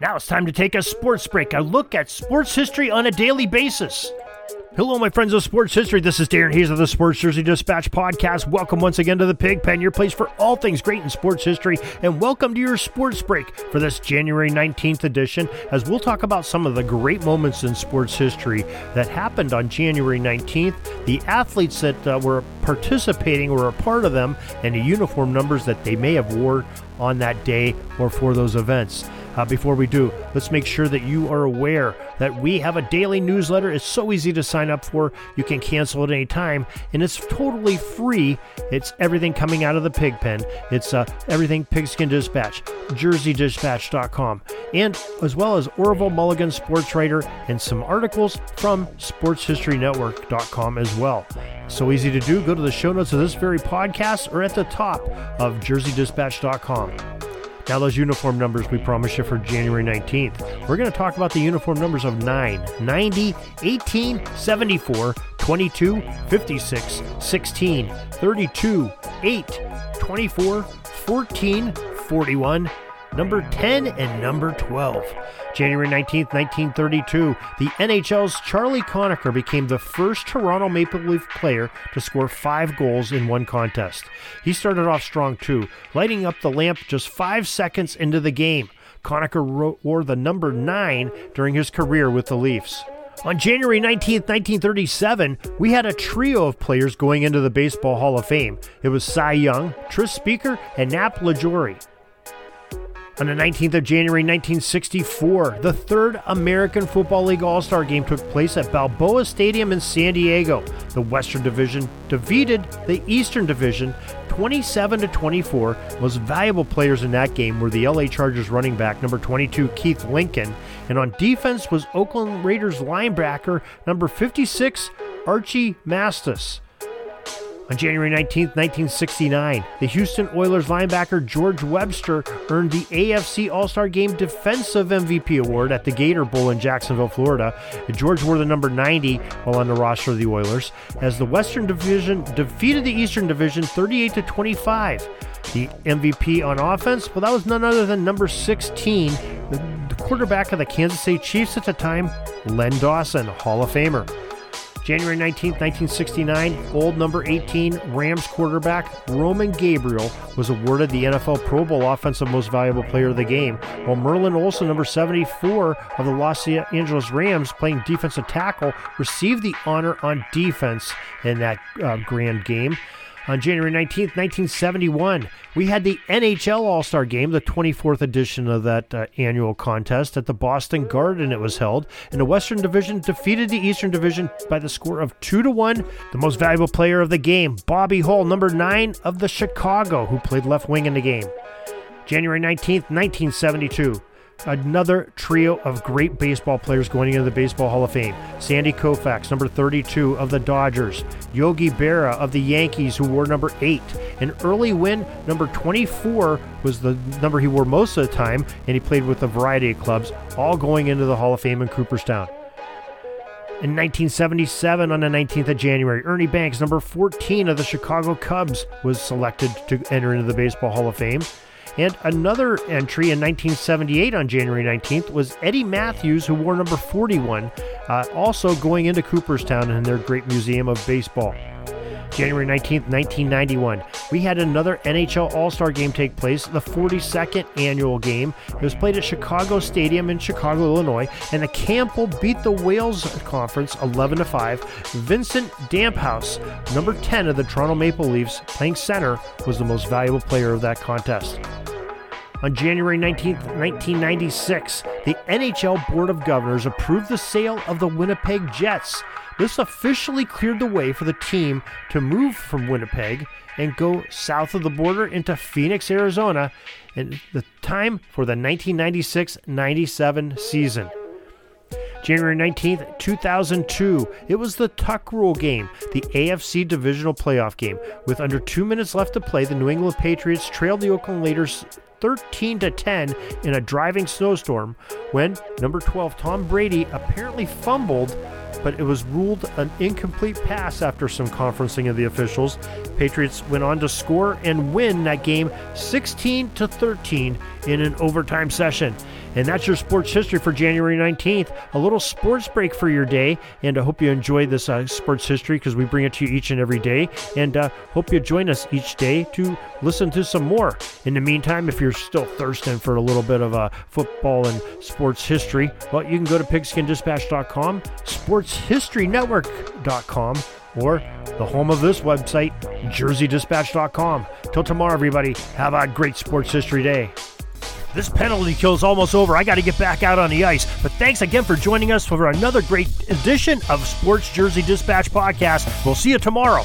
Now it's time to take a sports break, a look at sports history on a daily basis. Hello, my friends of sports history. This is Darin Hayes of the Sports Jersey Dispatch podcast. Welcome once again to the Pig Pen, your place for all things great in sports history, and welcome to your sports break for this January 19th edition, as we'll talk about some of the great moments in sports history that happened on January 19th, the athletes that uh, were participating or a part of them, and the uniform numbers that they may have wore on that day or for those events. Uh, before we do, let's make sure that you are aware that we have a daily newsletter. It's so easy to sign up for. You can cancel at any time, and it's totally free. It's everything coming out of the pig pen. It's uh, everything Pigskin Dispatch, JerseyDispatch.com, and as well as Orville Mulligan Sports Writer and some articles from SportsHistoryNetwork.com as well. So easy to do. Go to the show notes of this very podcast or at the top of JerseyDispatch.com. Now, those uniform numbers we promised you for January 19th. We're going to talk about the uniform numbers of 9, 90, 18, 74, 22, 56, 16, 32, 8, 24, 14, 41, number 10, and number 12. January 19, 1932, the NHL's Charlie Conacher became the first Toronto Maple Leaf player to score five goals in one contest. He started off strong too, lighting up the lamp just five seconds into the game. Conacher wore the number nine during his career with the Leafs. On January 19, 1937, we had a trio of players going into the Baseball Hall of Fame. It was Cy Young, Tris Speaker, and Nap Lajoie. On the 19th of January 1964, the third American Football League All Star game took place at Balboa Stadium in San Diego. The Western Division defeated the Eastern Division 27 to 24. Most valuable players in that game were the LA Chargers running back number 22 Keith Lincoln, and on defense was Oakland Raiders linebacker number 56 Archie Matsos. On January 19, 1969, the Houston Oilers linebacker George Webster earned the AFC All Star Game Defensive MVP award at the Gator Bowl in Jacksonville, Florida. George wore the number 90 while on the roster of the Oilers, as the Western Division defeated the Eastern Division 38 to 25. The MVP on offense, well, that was none other than number 16, the quarterback of the Kansas City Chiefs at the time, Len Dawson, Hall of Famer. January 19, 1969, old number 18 Rams quarterback Roman Gabriel was awarded the NFL Pro Bowl Offensive Most Valuable Player of the Game, while Merlin Olsen, number 74 of the Los Angeles Rams, playing defensive tackle, received the honor on defense in that uh, grand game. On January 19th, 1971, we had the NHL All Star Game, the 24th edition of that uh, annual contest at the Boston Garden. It was held, and the Western Division defeated the Eastern Division by the score of 2 to 1. The most valuable player of the game, Bobby Hull, number 9 of the Chicago, who played left wing in the game. January 19th, 1972 another trio of great baseball players going into the Baseball Hall of Fame. Sandy Koufax, number 32 of the Dodgers. Yogi Berra of the Yankees, who wore number 8. An Early Wynn, number 24 was the number he wore most of the time, and he played with a variety of clubs, all going into the Hall of Fame in Cooperstown. In 1977, on the 19th of January, Ernie Banks, number 14 of the Chicago Cubs, was selected to enter into the Baseball Hall of Fame. And another entry in 1978 on January 19th was Eddie Mathews, who wore number 41, uh, also going into Cooperstown in their great museum of baseball. January 19th, 1991, we had another NHL All Star game take place, the 42nd annual game. It was played at Chicago Stadium in Chicago, Illinois, and the Campbell beat the Wales Conference 11 to 5. Vincent Damphousse, number 10 of the Toronto Maple Leafs, playing center, was the most valuable player of that contest. On January 19, 1996, the NHL Board of Governors approved the sale of the Winnipeg Jets. This officially cleared the way for the team to move from Winnipeg and go south of the border into Phoenix, Arizona, and the time for the 1996 97 season. January 19th, 2002. It was the Tuck Rule game, the AFC Divisional Playoff game. With under two minutes left to play, the New England Patriots trailed the Oakland Raiders 13 to 10 in a driving snowstorm when number 12 Tom Brady apparently fumbled but it was ruled an incomplete pass after some conferencing of the officials. Patriots went on to score and win that game 16 to 13 in an overtime session. And that's your sports history for January 19th. A little sports break for your day. And I hope you enjoy this uh, sports history because we bring it to you each and every day. And uh, hope you join us each day to listen to some more. In the meantime, if you're still thirsting for a little bit of uh, football and sports history, well, you can go to pigskindispatch.com, sportshistorynetwork.com, or the home of this website, jerseydispatch.com. Till tomorrow, everybody, have a great sports history day. This penalty kill is almost over. I got to get back out on the ice. But thanks again for joining us for another great edition of Sports Jersey Dispatch Podcast. We'll see you tomorrow.